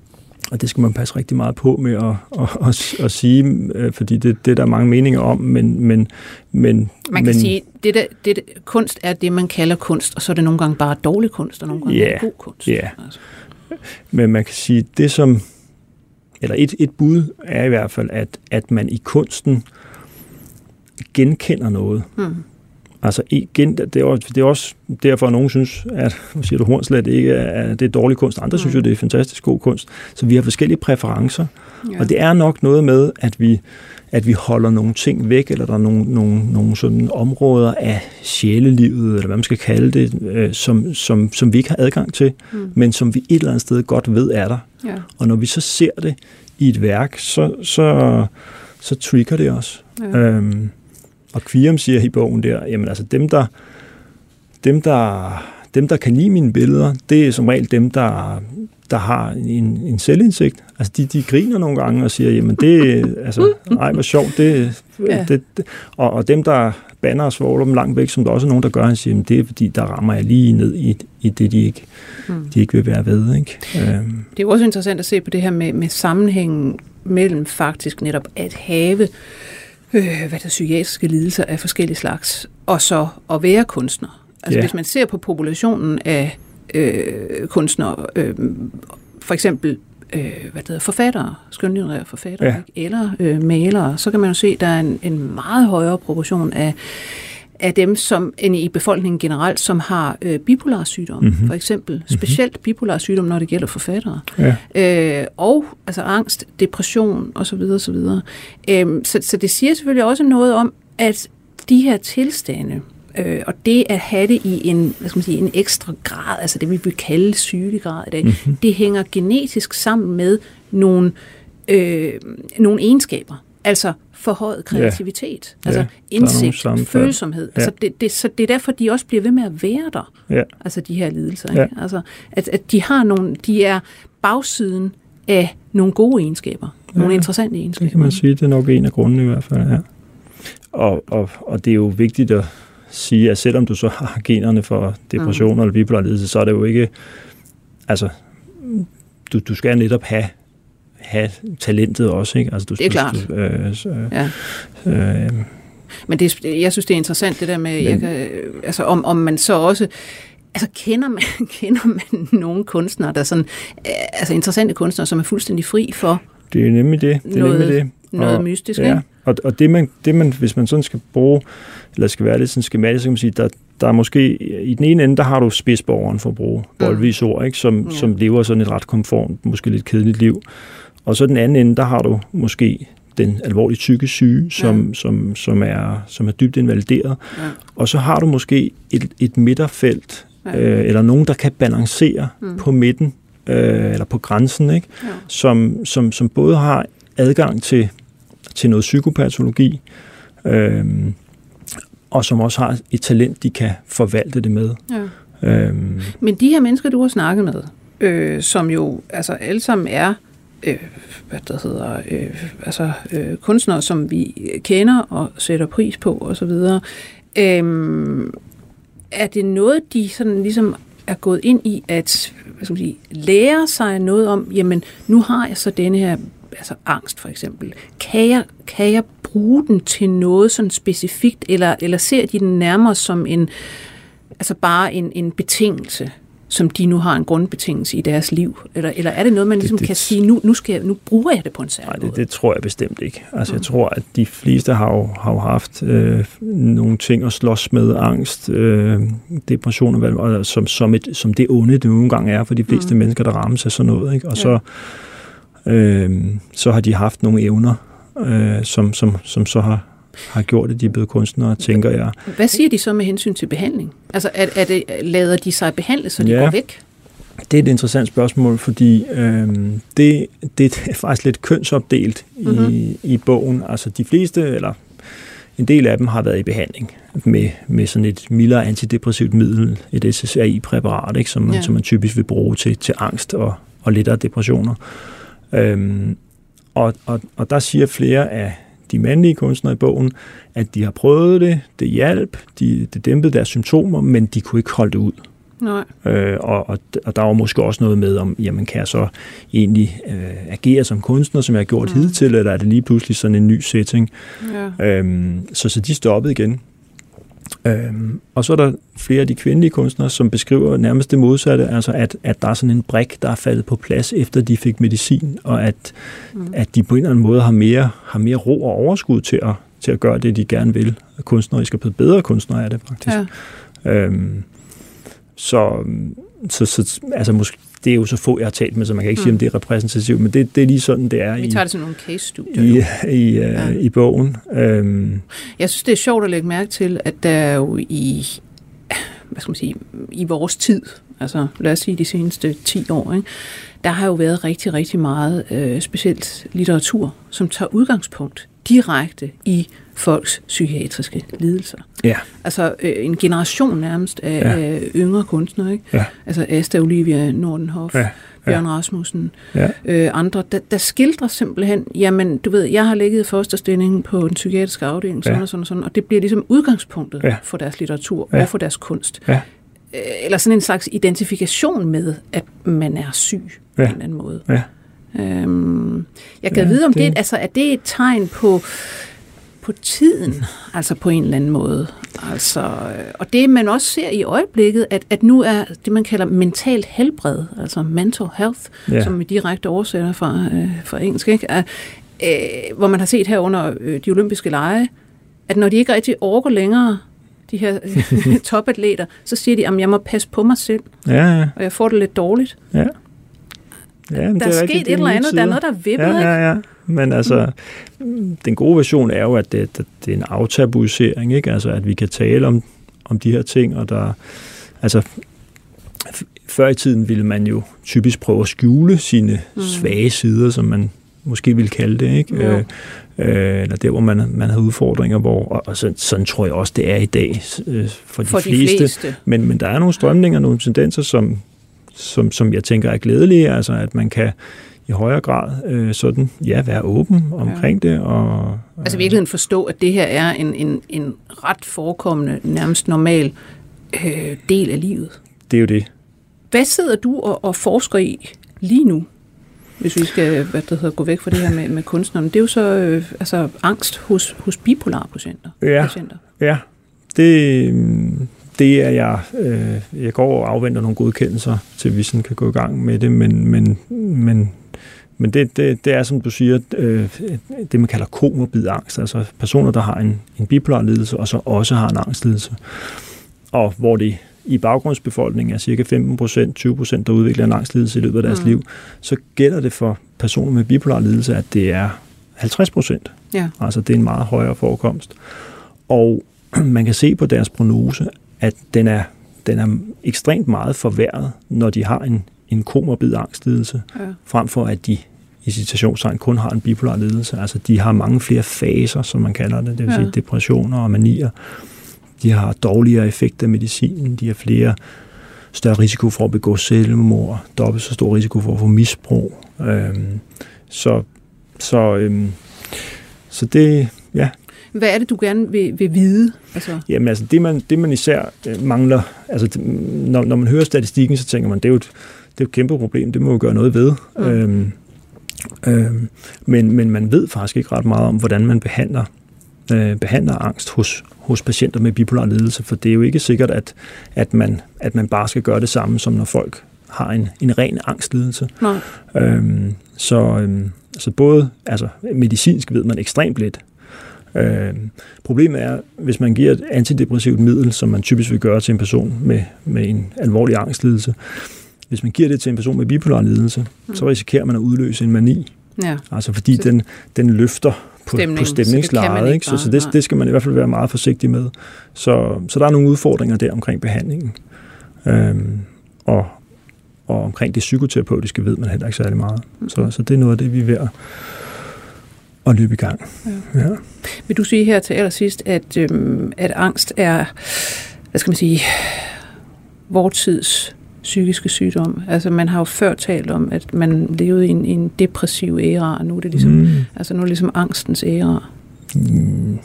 og det skal man passe rigtig meget på med at, at, at, at sige, øh, fordi det, det er der mange meninger om, men, men, men Man kan men, sige, det der, det der, kunst er det, man kalder kunst, og så er det nogle gange bare dårlig kunst, og nogle gange er det god kunst. ja. Altså. Men man kan sige, det som, eller et, et bud er i hvert fald, at, at man i kunsten genkender noget. Mm. Altså igen, det er, også, det er også derfor, at nogen synes, at siger du, Hornslet ikke er, det er dårlig kunst. Andre mm. synes jo, det er fantastisk god kunst. Så vi har forskellige præferencer. Ja. Og det er nok noget med, at vi, at vi holder nogle ting væk, eller der er nogle, nogle, nogle sådan områder af sjælelivet, eller hvad man skal kalde det, øh, som, som, som vi ikke har adgang til, mm. men som vi et eller andet sted godt ved er der. Ja. Og når vi så ser det i et værk, så, så, så trigger det os. Ja. Øhm, og Kvirum siger i bogen der, jamen altså dem, der, dem, der, dem, der kan lide mine billeder, det er som regel dem, der, der har en, en selvindsigt. Altså, de, de griner nogle gange og siger, jamen det, altså, ej, hvor sjovt, det, ja. det, det og, og dem, der banner og svogler dem langt væk, som der også er nogen, der gør, han siger, jamen det er fordi, der rammer jeg lige ned i, i det, de ikke, mm. de ikke vil være ved. Ikke? Øhm. Det er også interessant at se på det her med, med sammenhængen mellem faktisk netop at have øh, hvad der psykiatriske lidelser af forskellige slags, og så at være kunstner. Altså yeah. hvis man ser på populationen af øh, kunstnere, øh, for eksempel øh, hvad det hedder, forfattere, skønlitterære forfattere, ja. ikke? eller øh, malere, så kan man jo se, at der er en, en meget højere proportion af af dem som end i befolkningen generelt, som har øh, bipolar sygdom, mm-hmm. for eksempel. Mhm. Specielt mm-hmm. bipolar sygdom, når det gælder forfattere. Ja. Øh, og altså angst, depression osv. osv. Øh, så, så det siger selvfølgelig også noget om, at de her tilstande, øh, og det at have det i en, hvad skal man sige, en ekstra grad, altså det vi vil kalde sygegrad i dag, mm-hmm. det hænger genetisk sammen med nogle, øh, nogle egenskaber. Altså forhøjet kreativitet, ja. altså ja. indsigt, følsomhed. Ja. Altså det, det, så det er derfor, de også bliver ved med at være der, ja. altså de her lidelser. Ja. Ikke? Altså, at, at de har nogle, de er bagsiden af nogle gode egenskaber, ja. nogle interessante egenskaber. Det kan man sige, det er nok en af grundene i hvert fald, ja. Og, og, og det er jo vigtigt at sige, at selvom du så har generne for depression mm. eller bipolar lidelse, så er det jo ikke, altså, du, du skal netop have have talentet også. Ikke? Altså, du, det er klart. Du, øh, så, ja. øh, men det, jeg synes, det er interessant det der med, men, jeg kan, altså, om, om man så også Altså kender man, kender man nogle kunstnere, der er sådan, øh, altså interessante kunstnere, som er fuldstændig fri for det er nemlig det. det, er noget, nemlig det. noget og, mystisk, ja. ikke? Og, og det, man, det man, hvis man sådan skal bruge, eller skal være lidt sådan skematisk, så kan man sige, der, der er måske, i den ene ende, der har du spidsborgeren for at bruge boldvis ord, ikke? Som, ja. som lever sådan et ret komfort, måske lidt kedeligt liv. Og så den anden ende, der har du måske den alvorlige psykisk syge, som, ja. som, som, er, som er dybt invalideret. Ja. Og så har du måske et, et midterfelt, ja. øh, eller nogen, der kan balancere mm. på midten, øh, eller på grænsen, ikke? Ja. Som, som, som både har adgang til, til noget psykopatologi, øh, og som også har et talent, de kan forvalte det med. Ja. Øhm. Men de her mennesker, du har snakket med, øh, som jo altså alle sammen er øh, hvad der hedder, øh, altså øh, kunstnere, som vi kender og sætter pris på osv. Øh, er det noget, de sådan ligesom er gået ind i at hvad skal man sige, lære sig noget om, jamen nu har jeg så denne her altså angst for eksempel. Kan jeg, kan jeg bruge den til noget sådan specifikt, eller, eller ser de den nærmere som en, altså bare en, en betingelse? Som de nu har en grundbetingelse i deres liv? Eller, eller er det noget, man ligesom det, det, kan sige, nu, nu, skal jeg, nu bruger jeg det på en særlig nej, det, det tror jeg bestemt ikke. Altså, mm. Jeg tror, at de fleste har jo, har jo haft øh, nogle ting at slås med, angst, øh, depression, og, som, som, et, som det onde, det nogle gange er for de fleste mm. mennesker, der rammes af sådan noget. Ikke? Og ja. så, øh, så har de haft nogle evner, øh, som, som, som så har har gjort, at de er blevet kunstnere, tænker jeg. Hvad siger de så med hensyn til behandling? Altså, er, er det, lader de sig behandle, så de ja. går væk? Det er et interessant spørgsmål, fordi øh, det, det er faktisk lidt kønsopdelt mm-hmm. i, i bogen. Altså de fleste, eller en del af dem har været i behandling med, med sådan et mildere antidepressivt middel, et SSRI-præparat, ikke, som, ja. som man typisk vil bruge til, til angst og, og lettere depressioner. Øhm, og, og, og der siger flere af de mandlige kunstnere i bogen, at de har prøvet det, det hjalp, de, det dæmpede deres symptomer, men de kunne ikke holde det ud. Nej. Øh, og, og, og der var måske også noget med, om jamen, kan jeg så egentlig øh, agere som kunstner, som jeg har gjort mm. hidtil, eller er det lige pludselig sådan en ny setting? Ja. Øhm, så, så de stoppede igen. Øhm, og så er der flere af de kvindelige kunstnere, som beskriver nærmest det modsatte, altså at, at der er sådan en brik, der er faldet på plads, efter de fik medicin, og at, mm. at de på en eller anden måde har mere, har mere ro og overskud til at, til at gøre det, de gerne vil. Kunstnere skal blive bedre kunstnere af det, faktisk. Ja. Øhm, så, så, så altså, måske, det er jo så få, jeg har talt med, så man kan ikke mm. sige, om det er repræsentativt, men det, det er lige sådan, det er. Vi tager det som nogle case-studier. I, i, øh, ja. i bogen. Øhm. Jeg synes, det er sjovt at lægge mærke til, at der er jo i, hvad skal man sige, i vores tid, altså lad os sige de seneste 10 år, ikke? der har jo været rigtig, rigtig meget øh, specielt litteratur, som tager udgangspunkt direkte i folks psykiatriske lidelser. Ja. Altså øh, en generation nærmest af, ja. yngre kunstnere, ikke? Ja. Altså Asta Olivia Nordenhoff, ja. Bjørn Rasmussen, ja. øh, andre, der, der skildrer simpelthen, jamen, du ved, jeg har ligget i fosterstilling på en psykiatrisk afdeling, sådan ja. og sådan og sådan, og det bliver ligesom udgangspunktet ja. for deres litteratur ja. og for deres kunst. Ja. Øh, eller sådan en slags identifikation med, at man er syg ja. på en eller anden måde. Ja. Øhm, jeg kan ja, vide, om det, det altså, er det et tegn på, på tiden, altså på en eller anden måde. Altså, øh, og det man også ser i øjeblikket, at, at nu er det, man kalder mentalt helbred, altså mental health, ja. som vi direkte oversætter fra, øh, fra engelsk, ikke? Er, øh, hvor man har set her under øh, de olympiske lege, at når de ikke rigtig overgår længere, de her topatleter, så siger de, at jeg må passe på mig selv, ja, ja. og jeg får det lidt dårligt. Ja. Ja, der er, er sket rigtigt, et eller andet, der er noget, der er vippet, ja, ja, ja. Men altså, mm. den gode version er jo, at det, det er en aftabuisering, ikke? Altså, at vi kan tale om, om de her ting, og der, altså, før i tiden ville man jo typisk prøve at skjule sine mm. svage sider, som man måske ville kalde det, ikke? Ja. Øh, øh, eller der, hvor man, man havde udfordringer, hvor, og, og sådan, sådan tror jeg også, det er i dag øh, for, for de, fleste. de fleste. Men, men der er nogle strømninger, nogle tendenser, som, som, som jeg tænker er glædelige, altså at man kan i højere grad øh, sådan, ja, være åben omkring ja. det. Og, øh, altså virkelig forstå, at det her er en, en, en ret forekommende, nærmest normal øh, del af livet. Det er jo det. Hvad sidder du og, og forsker i lige nu? Hvis vi skal hvad det hedder, gå væk fra det her med, med kunstnerne. Det er jo så øh, altså, angst hos, hos bipolare patienter. Ja, patienter. ja. Det, det er jeg. Øh, jeg går og afventer nogle godkendelser, til vi sådan kan gå i gang med det, men, men, men, men det, det, det er, som du siger, øh, det man kalder komorbid angst, altså personer, der har en, en bipolar lidelse, og så også har en angstlidelse. Og hvor det i baggrundsbefolkningen er cirka 15 procent, 20 procent, der udvikler en angstlidelse i løbet af deres mm. liv, så gælder det for personer med bipolar lidelse, at det er 50 procent. Ja. Altså det er en meget højere forekomst. Og man kan se på deres prognose, at den er, den er ekstremt meget forværret, når de har en, en komorbid angstlidelse, ja. frem for at de i citationstegn kun har en bipolar lidelse. Altså de har mange flere faser, som man kalder det, det vil ja. sige depressioner og manier. De har dårligere effekt af medicinen, de har flere større risiko for at begå selvmord, dobbelt så stor risiko for at få misbrug. Øhm, så, så, øhm, så det, ja. Hvad er det, du gerne vil, vil vide? Altså... Jamen altså, det man, det man især øh, mangler, altså når, når man hører statistikken, så tænker man, det er jo et, det er et kæmpe problem, det må vi gøre noget ved. Mm. Øhm, øhm, men, men man ved faktisk ikke ret meget om, hvordan man behandler, øh, behandler angst hos, hos patienter med bipolar lidelse, for det er jo ikke sikkert, at, at, man, at man bare skal gøre det samme, som når folk har en, en ren angstlidelse. Nej. Øhm, så, øhm, så både altså, medicinsk ved man ekstremt lidt. Øhm, problemet er, hvis man giver et antidepressivt middel, som man typisk vil gøre til en person med, med en alvorlig angstlidelse, hvis man giver det til en person med bipolar lidelse, mm. så risikerer man at udløse en mani. Ja. Altså fordi den, den løfter på, Stemning, på stemningslejet. Ikke? Så, så det, det skal man i hvert fald være meget forsigtig med. Så, så der er nogle udfordringer der omkring behandlingen. Øhm, og, og omkring det psykoterapeutiske ved man heller ikke særlig meget. Mm. Så, så det er noget af det, vi er ved at, at løbe i gang. Ja. Ja. Vil du sige her til allersidst, at, øhm, at angst er, hvad skal man sige, vores tids psykiske sygdom. Altså man har jo før talt om, at man levede i en, en depressiv æra, og nu er det ligesom, mm. altså nu er det ligesom angstens æra. Mm.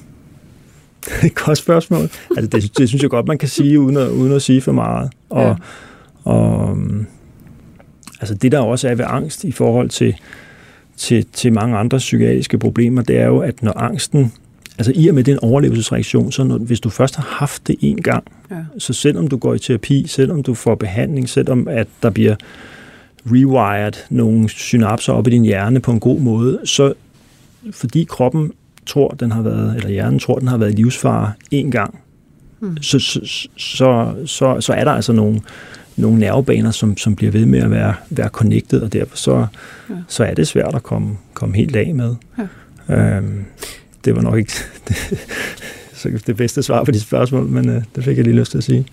Godt spørgsmål. Altså det, det synes jeg godt, man kan sige, uden at, uden at sige for meget. Og, ja. og altså det der også er ved angst i forhold til, til, til mange andre psykiatriske problemer, det er jo, at når angsten altså i og med den overlevelsesreaktion, så når, hvis du først har haft det en gang, ja. så selvom du går i terapi, selvom du får behandling, selvom at der bliver rewired nogle synapser op i din hjerne på en god måde, så fordi kroppen tror, den har været, eller hjernen tror, den har været i livsfare en gang, mm. så, så, så, så, så er der altså nogle, nogle nervebaner, som, som bliver ved med at være, være connected, og derfor så, ja. så er det svært at komme, komme helt af med. Ja. Øhm, det var nok ikke det, det bedste svar på de spørgsmål, men øh, det fik jeg lige lyst til at sige.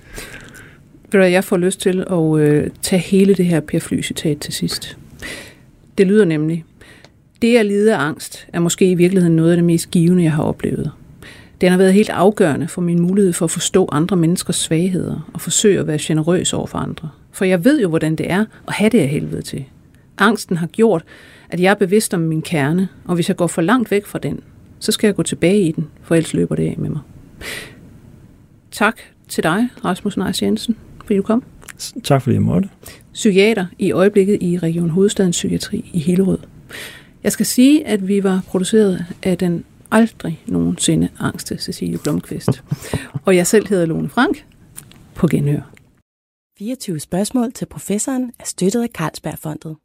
Jeg får lyst til at øh, tage hele det her Per Fly-citat til sidst. Det lyder nemlig, det at lide af angst er måske i virkeligheden noget af det mest givende, jeg har oplevet. Den har været helt afgørende for min mulighed for at forstå andre menneskers svagheder og forsøge at være generøs over for andre. For jeg ved jo, hvordan det er at have det af helvede til. Angsten har gjort, at jeg er bevidst om min kerne, og hvis jeg går for langt væk fra den, så skal jeg gå tilbage i den, for ellers løber det af med mig. Tak til dig, Rasmus Neis Jensen, fordi du kom. Tak fordi jeg måtte. Psykiater i øjeblikket i Region Hovedstadens Psykiatri i Hillerød. Jeg skal sige, at vi var produceret af den aldrig nogensinde angste Cecilie Blomqvist. Og jeg selv hedder Lone Frank. På genhør. 24 spørgsmål til professoren er støttet af Carlsbergfondet.